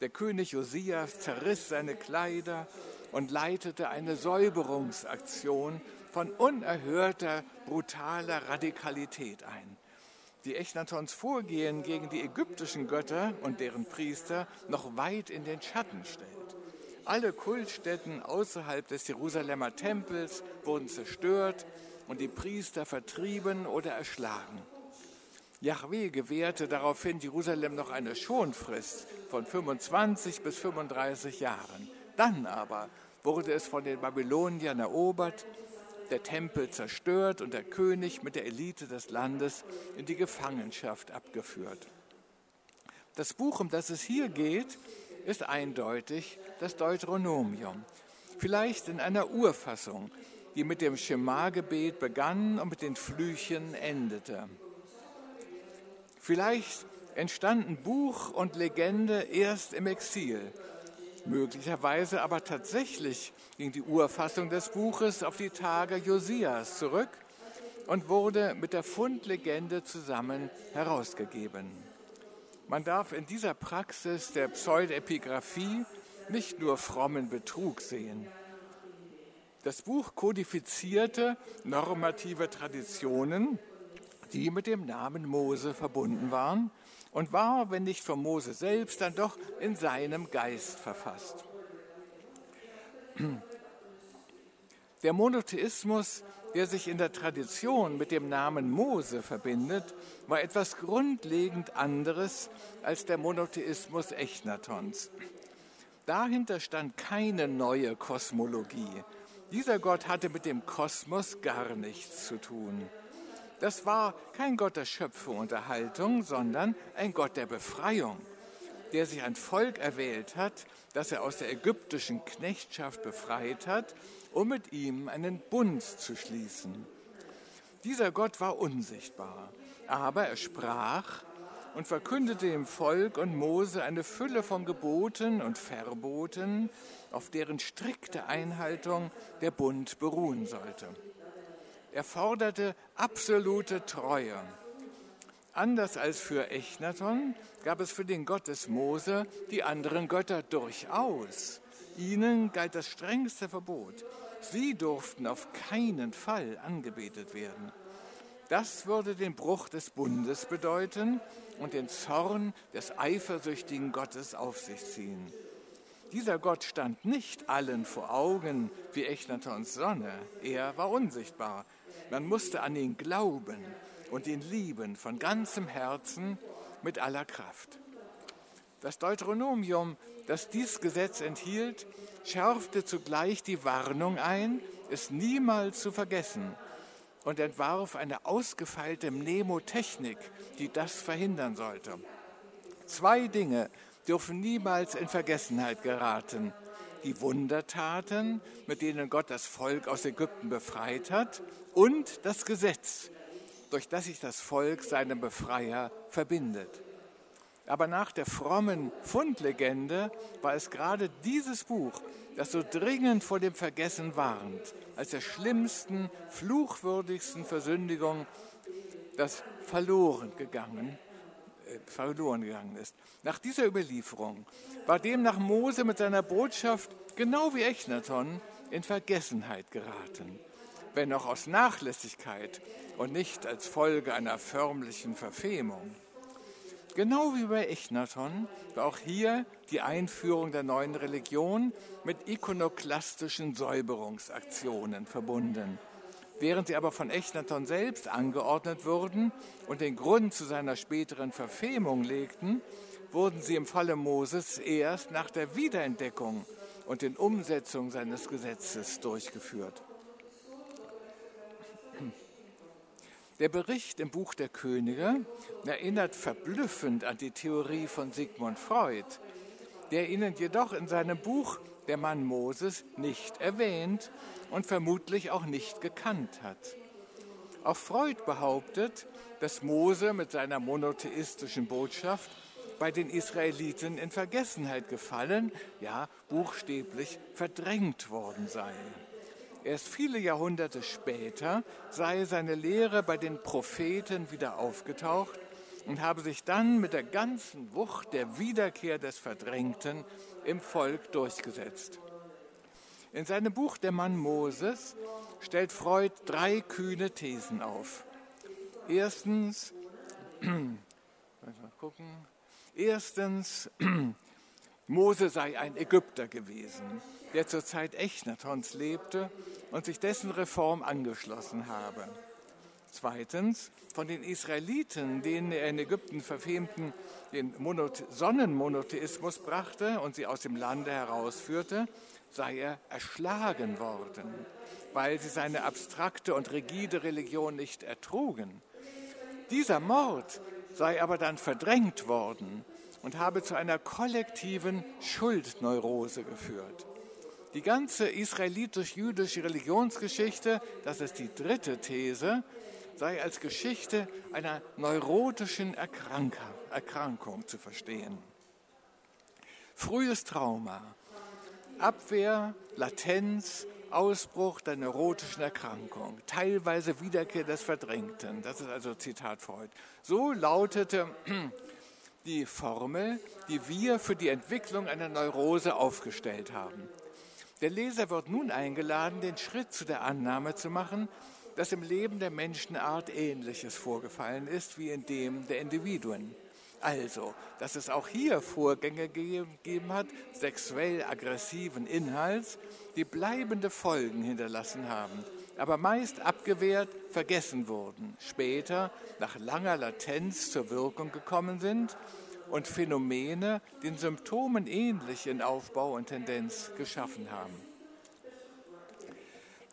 Der König Josias zerriss seine Kleider und leitete eine Säuberungsaktion von unerhörter, brutaler Radikalität ein die Echnatons Vorgehen gegen die ägyptischen Götter und deren Priester noch weit in den Schatten stellt. Alle Kultstätten außerhalb des Jerusalemer Tempels wurden zerstört und die Priester vertrieben oder erschlagen. Yahweh gewährte daraufhin Jerusalem noch eine Schonfrist von 25 bis 35 Jahren. Dann aber wurde es von den Babyloniern erobert der Tempel zerstört und der König mit der Elite des Landes in die Gefangenschaft abgeführt. Das Buch, um das es hier geht, ist eindeutig das Deuteronomium. Vielleicht in einer Urfassung, die mit dem Schema-Gebet begann und mit den Flüchen endete. Vielleicht entstanden Buch und Legende erst im Exil Möglicherweise aber tatsächlich ging die Urfassung des Buches auf die Tage Josias zurück und wurde mit der Fundlegende zusammen herausgegeben. Man darf in dieser Praxis der Pseudepigraphie nicht nur frommen Betrug sehen. Das Buch kodifizierte normative Traditionen, die mit dem Namen Mose verbunden waren und war, wenn nicht von Mose selbst, dann doch in seinem Geist verfasst. Der Monotheismus, der sich in der Tradition mit dem Namen Mose verbindet, war etwas grundlegend anderes als der Monotheismus Echnatons. Dahinter stand keine neue Kosmologie. Dieser Gott hatte mit dem Kosmos gar nichts zu tun. Das war kein Gott der Schöpfung und Erhaltung, sondern ein Gott der Befreiung, der sich ein Volk erwählt hat, das er aus der ägyptischen Knechtschaft befreit hat, um mit ihm einen Bund zu schließen. Dieser Gott war unsichtbar, aber er sprach und verkündete dem Volk und Mose eine Fülle von Geboten und Verboten, auf deren strikte Einhaltung der Bund beruhen sollte. Er forderte absolute Treue. Anders als für Echnaton gab es für den Gott des Mose die anderen Götter durchaus. Ihnen galt das strengste Verbot. Sie durften auf keinen Fall angebetet werden. Das würde den Bruch des Bundes bedeuten und den Zorn des eifersüchtigen Gottes auf sich ziehen. Dieser Gott stand nicht allen vor Augen wie Echnatons Sonne. Er war unsichtbar. Man musste an ihn glauben und ihn lieben von ganzem Herzen mit aller Kraft. Das Deuteronomium, das dies Gesetz enthielt, schärfte zugleich die Warnung ein, es niemals zu vergessen und entwarf eine ausgefeilte Mnemotechnik, die das verhindern sollte. Zwei Dinge dürfen niemals in Vergessenheit geraten. Die Wundertaten, mit denen Gott das Volk aus Ägypten befreit hat, und das Gesetz, durch das sich das Volk seinem Befreier verbindet. Aber nach der frommen Fundlegende war es gerade dieses Buch, das so dringend vor dem Vergessen warnt, als der schlimmsten, fluchwürdigsten Versündigung, das verloren gegangen verloren gegangen ist. Nach dieser Überlieferung war demnach Mose mit seiner Botschaft genau wie Echnaton in Vergessenheit geraten, wenn auch aus Nachlässigkeit und nicht als Folge einer förmlichen Verfemung. Genau wie bei Echnaton war auch hier die Einführung der neuen Religion mit ikonoklastischen Säuberungsaktionen verbunden. Während sie aber von Echnaton selbst angeordnet wurden und den Grund zu seiner späteren Verfemung legten, wurden sie im Falle Moses erst nach der Wiederentdeckung und den Umsetzung seines Gesetzes durchgeführt. Der Bericht im Buch der Könige erinnert verblüffend an die Theorie von Sigmund Freud. der ihnen jedoch in seinem Buch der Mann Moses nicht erwähnt und vermutlich auch nicht gekannt hat. Auch Freud behauptet, dass Mose mit seiner monotheistischen Botschaft bei den Israeliten in Vergessenheit gefallen, ja buchstäblich verdrängt worden sei. Erst viele Jahrhunderte später sei seine Lehre bei den Propheten wieder aufgetaucht und habe sich dann mit der ganzen Wucht der Wiederkehr des Verdrängten im Volk durchgesetzt. In seinem Buch Der Mann Moses stellt Freud drei kühne Thesen auf. Erstens, <clears throat> erstens, <clears throat> Mose sei ein Ägypter gewesen, der zur Zeit Echnatons lebte und sich dessen Reform angeschlossen habe. Zweitens, von den Israeliten, denen er in Ägypten verfemten, den Sonnenmonotheismus brachte und sie aus dem Lande herausführte, sei er erschlagen worden, weil sie seine abstrakte und rigide Religion nicht ertrugen. Dieser Mord sei aber dann verdrängt worden und habe zu einer kollektiven Schuldneurose geführt. Die ganze israelitisch-jüdische Religionsgeschichte, das ist die dritte These, sei als Geschichte einer neurotischen Erkrankung zu verstehen. Frühes Trauma, Abwehr, Latenz, Ausbruch der neurotischen Erkrankung, teilweise Wiederkehr des Verdrängten. Das ist also Zitat Freud. So lautete <clears throat> die Formel, die wir für die Entwicklung einer Neurose aufgestellt haben. Der Leser wird nun eingeladen, den Schritt zu der Annahme zu machen, dass im Leben der Menschenart Ähnliches vorgefallen ist wie in dem der Individuen. Also, dass es auch hier Vorgänge gegeben hat, sexuell aggressiven Inhalts, die bleibende Folgen hinterlassen haben, aber meist abgewehrt, vergessen wurden, später nach langer Latenz zur Wirkung gekommen sind und Phänomene den Symptomen ähnlich in Aufbau und Tendenz geschaffen haben.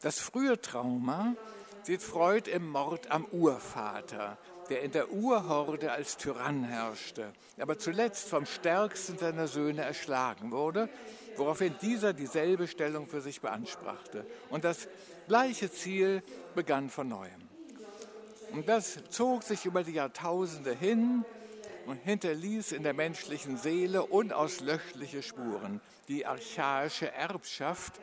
Das frühe Trauma sieht Freud im Mord am Urvater, der in der Urhorde als Tyrann herrschte, aber zuletzt vom stärksten seiner Söhne erschlagen wurde, woraufhin dieser dieselbe Stellung für sich beanspruchte. Und das gleiche Ziel begann von neuem. Und das zog sich über die Jahrtausende hin und hinterließ in der menschlichen Seele unauslöschliche Spuren, die archaische Erbschaft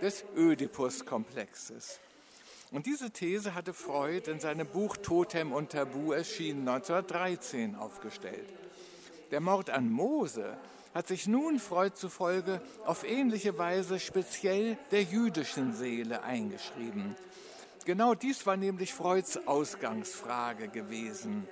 des Ödipus-Komplexes. Und diese These hatte Freud in seinem Buch Totem und Tabu erschienen 1913 aufgestellt. Der Mord an Mose hat sich nun Freud zufolge auf ähnliche Weise speziell der jüdischen Seele eingeschrieben. Genau dies war nämlich Freuds Ausgangsfrage gewesen.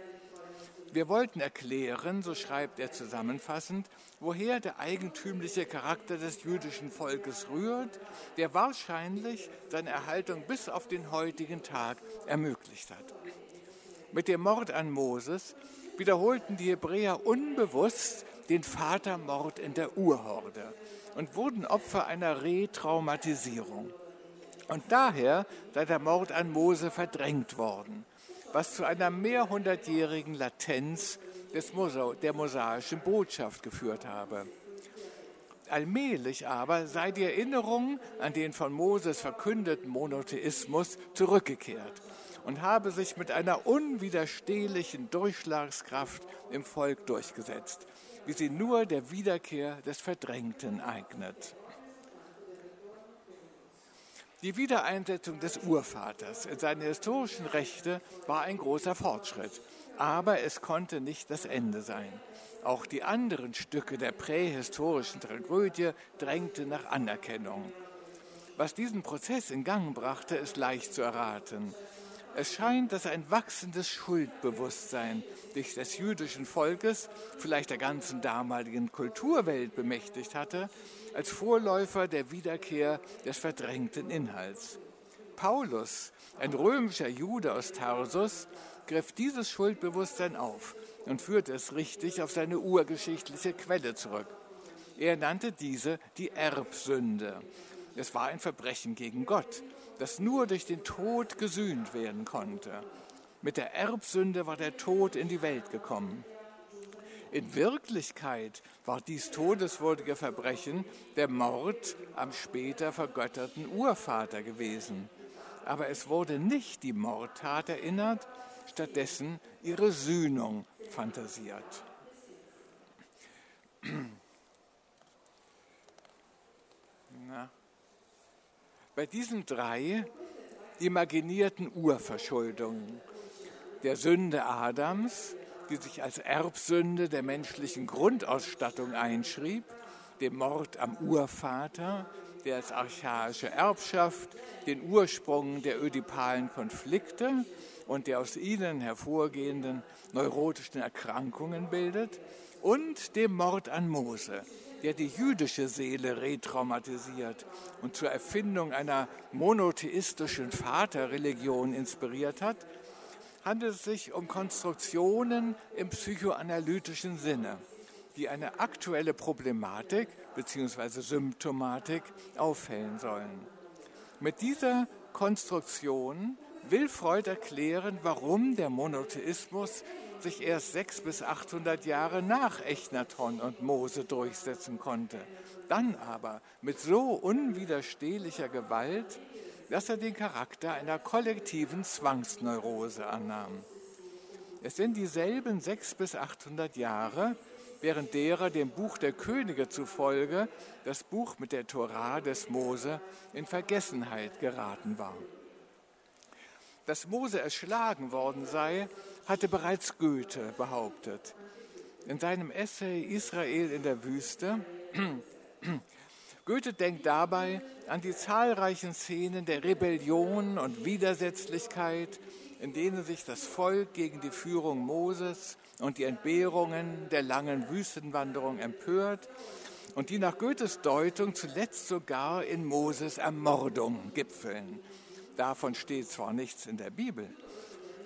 Wir wollten erklären, so schreibt er zusammenfassend, woher der eigentümliche Charakter des jüdischen Volkes rührt, der wahrscheinlich seine Erhaltung bis auf den heutigen Tag ermöglicht hat. Mit dem Mord an Moses wiederholten die Hebräer unbewusst den Vatermord in der Urhorde und wurden Opfer einer Retraumatisierung. Und daher sei der Mord an Mose verdrängt worden was zu einer mehrhundertjährigen Latenz des Mosa der mosaischen Botschaft geführt habe. Allmählich aber sei die Erinnerung an den von Moses verkündeten Monotheismus zurückgekehrt und habe sich mit einer unwiderstehlichen Durchschlagskraft im Volk durchgesetzt, wie sie nur der Wiederkehr des Verdrängten eignet. Die Wiedereinsetzung des Urvaters in seine historischen Rechte war ein großer Fortschritt, aber es konnte nicht das Ende sein. Auch die anderen Stücke der prähistorischen Tragödie drängten nach Anerkennung. Was diesen Prozess in Gang brachte, ist leicht zu erraten. Es scheint, dass ein wachsendes Schuldbewusstsein sich des jüdischen Volkes, vielleicht der ganzen damaligen Kulturwelt bemächtigt hatte, als Vorläufer der Wiederkehr des verdrängten Inhalts. Paulus, ein römischer Jude aus Tarsus, griff dieses Schuldbewusstsein auf und führte es richtig auf seine urgeschichtliche Quelle zurück. Er nannte diese die Erbsünde. Es war ein Verbrechen gegen Gott, das nur durch den Tod gesühnt werden konnte. Mit der Erbsünde war der Tod in die Welt gekommen. In Wirklichkeit war dies todeswürdige Verbrechen der Mord am später vergötterten Urvater gewesen. Aber es wurde nicht die Mordtat erinnert, stattdessen ihre Sühnung fantasiert. Bei diesen drei imaginierten Urverschuldungen, der Sünde Adams, die sich als Erbsünde der menschlichen Grundausstattung einschrieb, dem Mord am Urvater, der als archaische Erbschaft den Ursprung der ödipalen Konflikte und der aus ihnen hervorgehenden neurotischen Erkrankungen bildet, und dem Mord an Mose, der die jüdische Seele retraumatisiert und zur Erfindung einer monotheistischen Vaterreligion inspiriert hat, handelt es sich um Konstruktionen im psychoanalytischen Sinne, die eine aktuelle Problematik bzw. Symptomatik aufhellen sollen. Mit dieser Konstruktion will Freud erklären, warum der Monotheismus sich erst 600 bis 800 Jahre nach Echnaton und Mose durchsetzen konnte. Dann aber mit so unwiderstehlicher Gewalt, dass er den Charakter einer kollektiven Zwangsneurose annahm. Es sind dieselben 600 bis 800 Jahre, während derer dem Buch der Könige zufolge das Buch mit der Torah des Mose in Vergessenheit geraten war. Dass Mose erschlagen worden sei, hatte bereits Goethe behauptet. In seinem Essay Israel in der Wüste <clears throat> Goethe denkt dabei an die zahlreichen Szenen der Rebellion und Widersetzlichkeit, in denen sich das Volk gegen die Führung Moses und die Entbehrungen der langen Wüstenwanderung empört und die nach Goethes Deutung zuletzt sogar in Moses Ermordung gipfeln. Davon steht zwar nichts in der Bibel,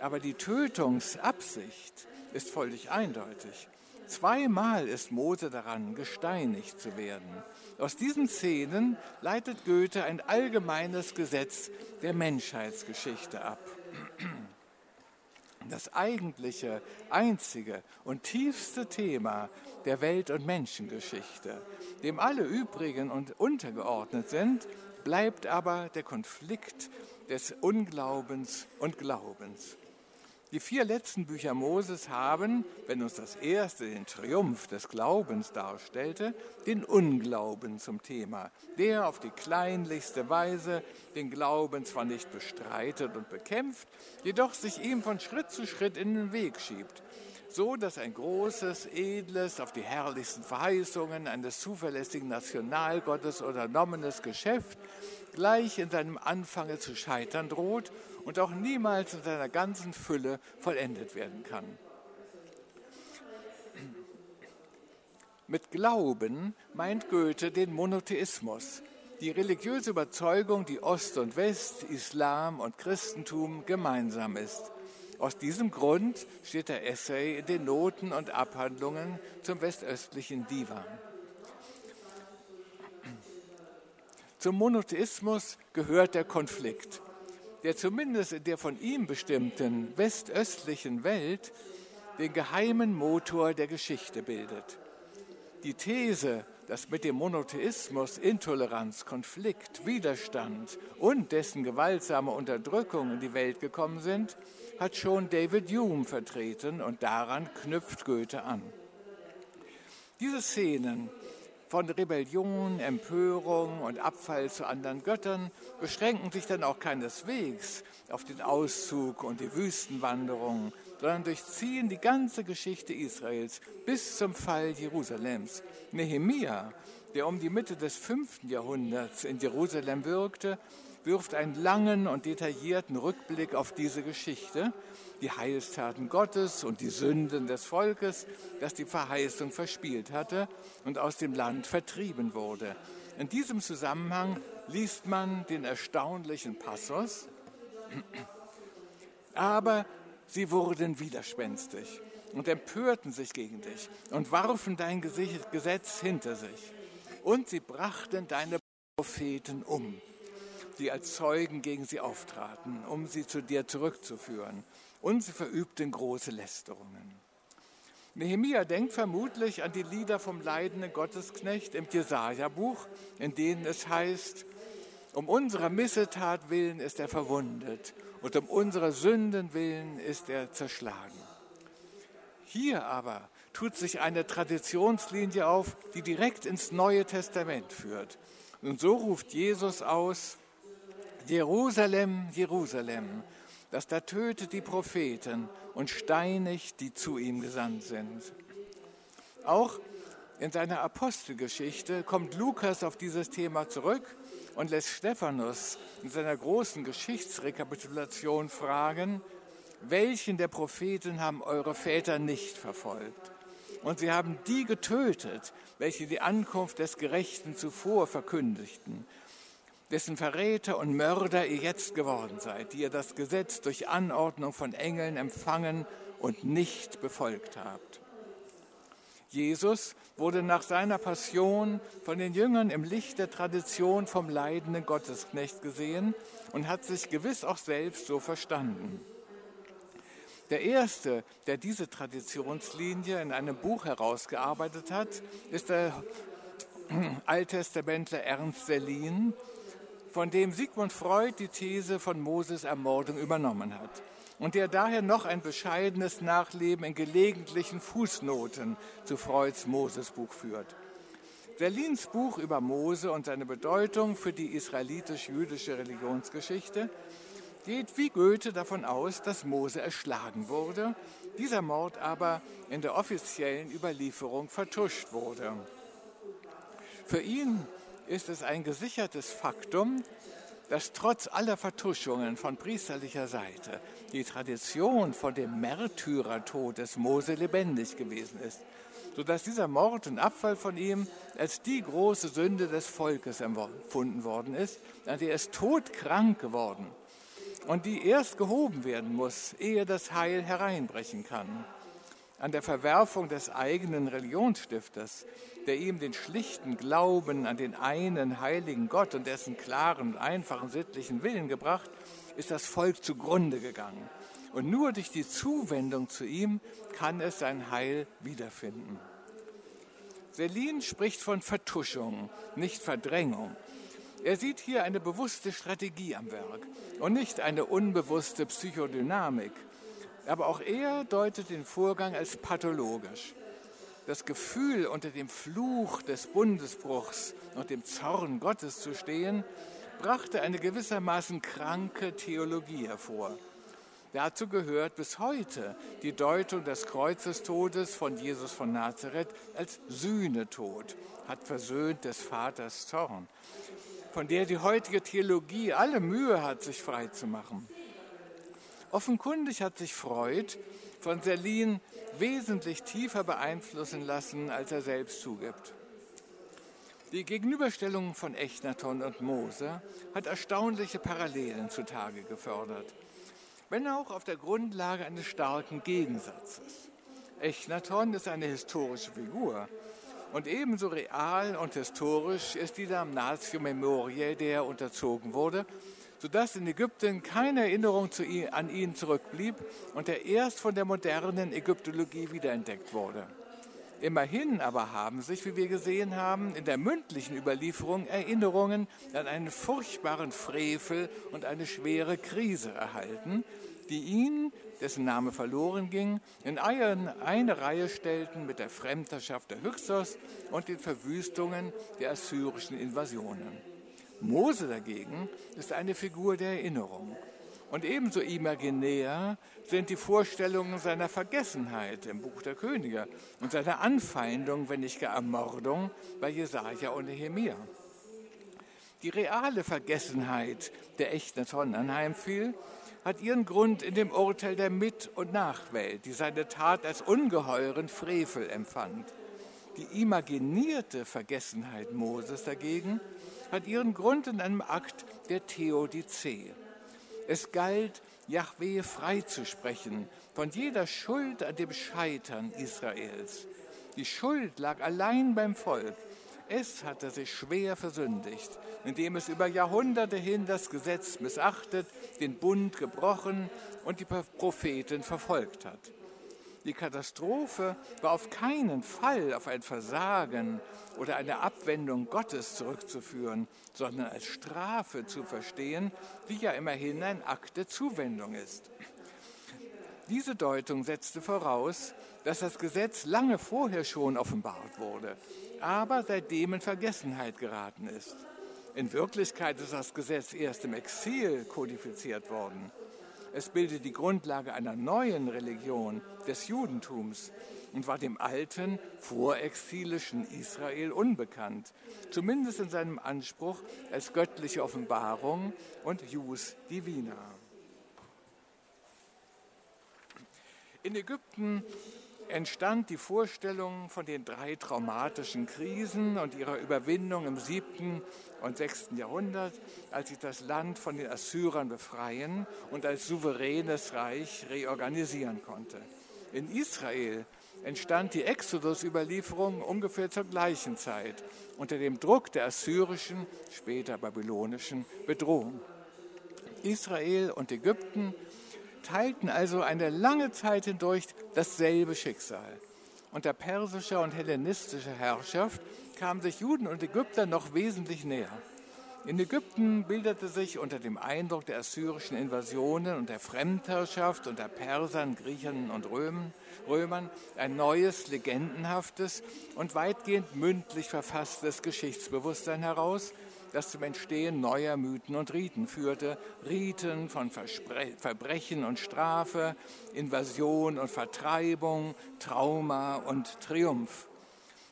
aber die Tötungsabsicht ist völlig eindeutig. Zweimal ist Mose daran, gesteinigt zu werden. Aus diesen Szenen leitet Goethe ein allgemeines Gesetz der Menschheitsgeschichte ab. Das eigentliche, einzige und tiefste Thema der Welt- und Menschengeschichte, dem alle übrigen und untergeordnet sind, bleibt aber der Konflikt des Unglaubens und Glaubens. Die vier letzten Bücher Moses haben, wenn uns das erste den Triumph des Glaubens darstellte, den Unglauben zum Thema, der auf die kleinlichste Weise den Glauben zwar nicht bestreitet und bekämpft, jedoch sich ihm von Schritt zu Schritt in den Weg schiebt, so dass ein großes, edles, auf die herrlichsten Verheißungen eines zuverlässigen Nationalgottes unternommenes Geschäft gleich in seinem Anfange zu scheitern droht und auch niemals in seiner ganzen Fülle vollendet werden kann. Mit Glauben meint Goethe den Monotheismus, die religiöse Überzeugung, die Ost und West, Islam und Christentum gemeinsam ist. Aus diesem Grund steht der Essay in den Noten und Abhandlungen zum westöstlichen Divan. Zum Monotheismus gehört der Konflikt, der zumindest in der von ihm bestimmten westöstlichen Welt den geheimen Motor der Geschichte bildet. Die These, dass mit dem Monotheismus Intoleranz, Konflikt, Widerstand und dessen gewaltsame Unterdrückung in die Welt gekommen sind, hat schon David Hume vertreten und daran knüpft Goethe an. Diese Szenen von Rebellion, Empörung und Abfall zu anderen Göttern beschränken sich dann auch keineswegs auf den Auszug und die Wüstenwanderung, sondern durchziehen die ganze Geschichte Israels bis zum Fall Jerusalems. Nehemia, der um die Mitte des fünften Jahrhunderts in Jerusalem wirkte, wirft einen langen und detaillierten Rückblick auf diese Geschichte, die Heilstaten Gottes und die Sünden des Volkes, das die Verheißung verspielt hatte und aus dem Land vertrieben wurde. In diesem Zusammenhang liest man den erstaunlichen Passus, aber sie wurden widerspenstig und empörten sich gegen dich und warfen dein Gesetz hinter sich. Und sie brachten deine Propheten um die als Zeugen gegen sie auftraten, um sie zu dir zurückzuführen. Und sie verübten große Lästerungen. Nehemia denkt vermutlich an die Lieder vom leidenden Gottesknecht im Jesaja-Buch, in denen es heißt, um unserer Missetat willen ist er verwundet und um unsere Sünden willen ist er zerschlagen. Hier aber tut sich eine Traditionslinie auf, die direkt ins Neue Testament führt. Und so ruft Jesus aus, Jerusalem, Jerusalem, das da tötet die Propheten und steinigt, die zu ihm gesandt sind. Auch in seiner Apostelgeschichte kommt Lukas auf dieses Thema zurück und lässt Stephanus in seiner großen Geschichtsrekapitulation fragen, welchen der Propheten haben eure Väter nicht verfolgt? Und sie haben die getötet, welche die Ankunft des Gerechten zuvor verkündigten, dessen Verräter und Mörder ihr jetzt geworden seid, die ihr das Gesetz durch Anordnung von Engeln empfangen und nicht befolgt habt. Jesus wurde nach seiner Passion von den Jüngern im Licht der Tradition vom leidenden Gottesknecht gesehen und hat sich gewiss auch selbst so verstanden. Der erste, der diese Traditionslinie in einem Buch herausgearbeitet hat, ist der <clears throat> Alttestamentler Ernst Selin, von dem Sigmund Freud die These von Moses Ermordung übernommen hat und der daher noch ein bescheidenes Nachleben in gelegentlichen Fußnoten zu Freuds Mosesbuch führt. Selins Buch über Mose und seine Bedeutung für die israelitisch-jüdische Religionsgeschichte geht wie Goethe davon aus, dass Mose erschlagen wurde, dieser Mord aber in der offiziellen Überlieferung vertuscht wurde. Für ihn ist es ein gesichertes Faktum, dass trotz aller Vertuschungen von priesterlicher Seite die Tradition von dem Märtyrertod des Mose lebendig gewesen ist, sodass dieser Mord und Abfall von ihm als die große Sünde des Volkes empfunden worden ist, an der es todkrank geworden und die erst gehoben werden muss, ehe das Heil hereinbrechen kann. An der Verwerfung des eigenen Religionsstifters, der ihm den schlichten Glauben an den einen heiligen Gott und dessen klaren, einfachen sittlichen Willen gebracht, ist das Volk zugrunde gegangen. Und nur durch die Zuwendung zu ihm kann es sein Heil wiederfinden. Selin spricht von Vertuschung, nicht Verdrängung. Er sieht hier eine bewusste Strategie am Werk und nicht eine unbewusste Psychodynamik. Aber auch er deutet den Vorgang als pathologisch. Das Gefühl, unter dem Fluch des Bundesbruchs und dem Zorn Gottes zu stehen, brachte eine gewissermaßen kranke Theologie hervor. Dazu gehört bis heute die Deutung des Kreuzestodes von Jesus von Nazareth als Sühnetod, hat versöhnt des Vaters Zorn von der die heutige Theologie alle Mühe hat, sich frei zu machen. Offenkundig hat sich Freud von Selin wesentlich tiefer beeinflussen lassen, als er selbst zugibt. Die Gegenüberstellung von Echnaton und Mose hat erstaunliche Parallelen zutage gefördert, wenn auch auf der Grundlage eines starken Gegensatzes. Echnaton ist eine historische Figur, und ebenso real und historisch ist die Damnatio Memoriae, der er unterzogen wurde, sodass in Ägypten keine Erinnerung ihn, an ihn zurückblieb und er erst von der modernen Ägyptologie wiederentdeckt wurde. Immerhin aber haben sich, wie wir gesehen haben, in der mündlichen Überlieferung Erinnerungen an einen furchtbaren Frevel und eine schwere Krise erhalten, die ihn, dessen Name verloren ging, in eine Reihe stellten mit der Fremdherrschaft der Hyksos und den Verwüstungen der assyrischen Invasionen. Mose dagegen ist eine Figur der Erinnerung. Und ebenso imaginär sind die Vorstellungen seiner Vergessenheit im Buch der Könige und seiner Anfeindung, wenn nicht gar Ermordung, bei Jesaja und Nehemia. Die reale Vergessenheit der echten Tonnen anheimfiel, hat ihren Grund in dem Urteil der Mit- und Nachwelt, die seine Tat als ungeheuren Frevel empfand. Die imaginierte Vergessenheit Moses dagegen hat ihren Grund in einem Akt der Theodizee. Es galt, Yahweh freizusprechen von jeder Schuld an dem Scheitern Israels. Die Schuld lag allein beim Volk. Es hatte sich schwer versündigt, indem es über Jahrhunderte hin das Gesetz missachtet, den Bund gebrochen und die Propheten verfolgt hat. Die Katastrophe war auf keinen Fall auf ein Versagen oder eine Abwendung Gottes zurückzuführen, sondern als Strafe zu verstehen, die ja immerhin ein Akt der Zuwendung ist. Diese Deutung setzte voraus, dass das Gesetz lange vorher schon offenbart wurde, aber seitdem in Vergessenheit geraten ist. In Wirklichkeit ist das Gesetz erst im Exil kodifiziert worden. Es bildet die Grundlage einer neuen Religion, des Judentums, und war dem alten, vorexilischen Israel unbekannt, zumindest in seinem Anspruch als göttliche Offenbarung und Jus Divina. In Ägypten entstand die Vorstellung von den drei traumatischen Krisen und ihrer Überwindung im siebten und sechsten Jahrhundert, als sich das Land von den Assyrern befreien und als souveränes Reich reorganisieren konnte. In Israel entstand die Exodus-Überlieferung ungefähr zur gleichen Zeit unter dem Druck der assyrischen, später babylonischen Bedrohung. Israel und Ägypten teilten also eine lange Zeit hindurch dasselbe Schicksal. Unter persischer und hellenistischer Herrschaft kamen sich Juden und Ägypter noch wesentlich näher. In Ägypten bildete sich unter dem Eindruck der assyrischen Invasionen und der Fremdherrschaft unter Persern, Griechen und Römern ein neues, legendenhaftes und weitgehend mündlich verfasstes Geschichtsbewusstsein heraus, das zum Entstehen neuer Mythen und Riten führte. Riten von Verspre Verbrechen und Strafe, Invasion und Vertreibung, Trauma und Triumph.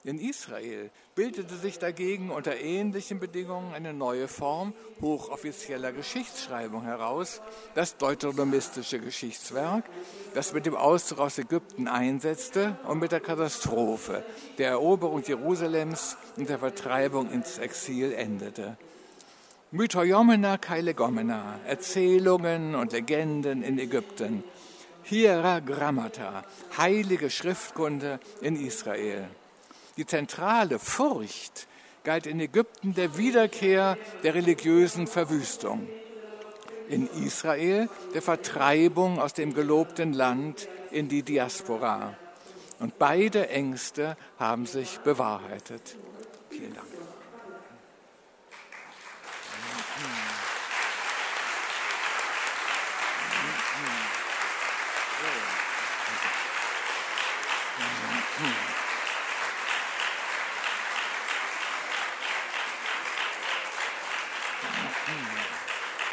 In Israel bildete sich dagegen unter ähnlichen Bedingungen eine neue Form hochoffizieller Geschichtsschreibung heraus, das deuteronomistische Geschichtswerk, das mit dem Auszug aus Ägypten einsetzte und mit der Katastrophe, der Eroberung Jerusalems und der Vertreibung ins Exil endete. Mythojomena Kailegomena, Erzählungen und Legenden in Ägypten, Hiera Grammata, heilige Schriftkunde in Israel. Die zentrale Furcht galt in Ägypten der Wiederkehr der religiösen Verwüstung. In Israel der Vertreibung aus dem gelobten Land in die Diaspora. Und beide Ängste haben sich bewahrheitet. Vielen Dank.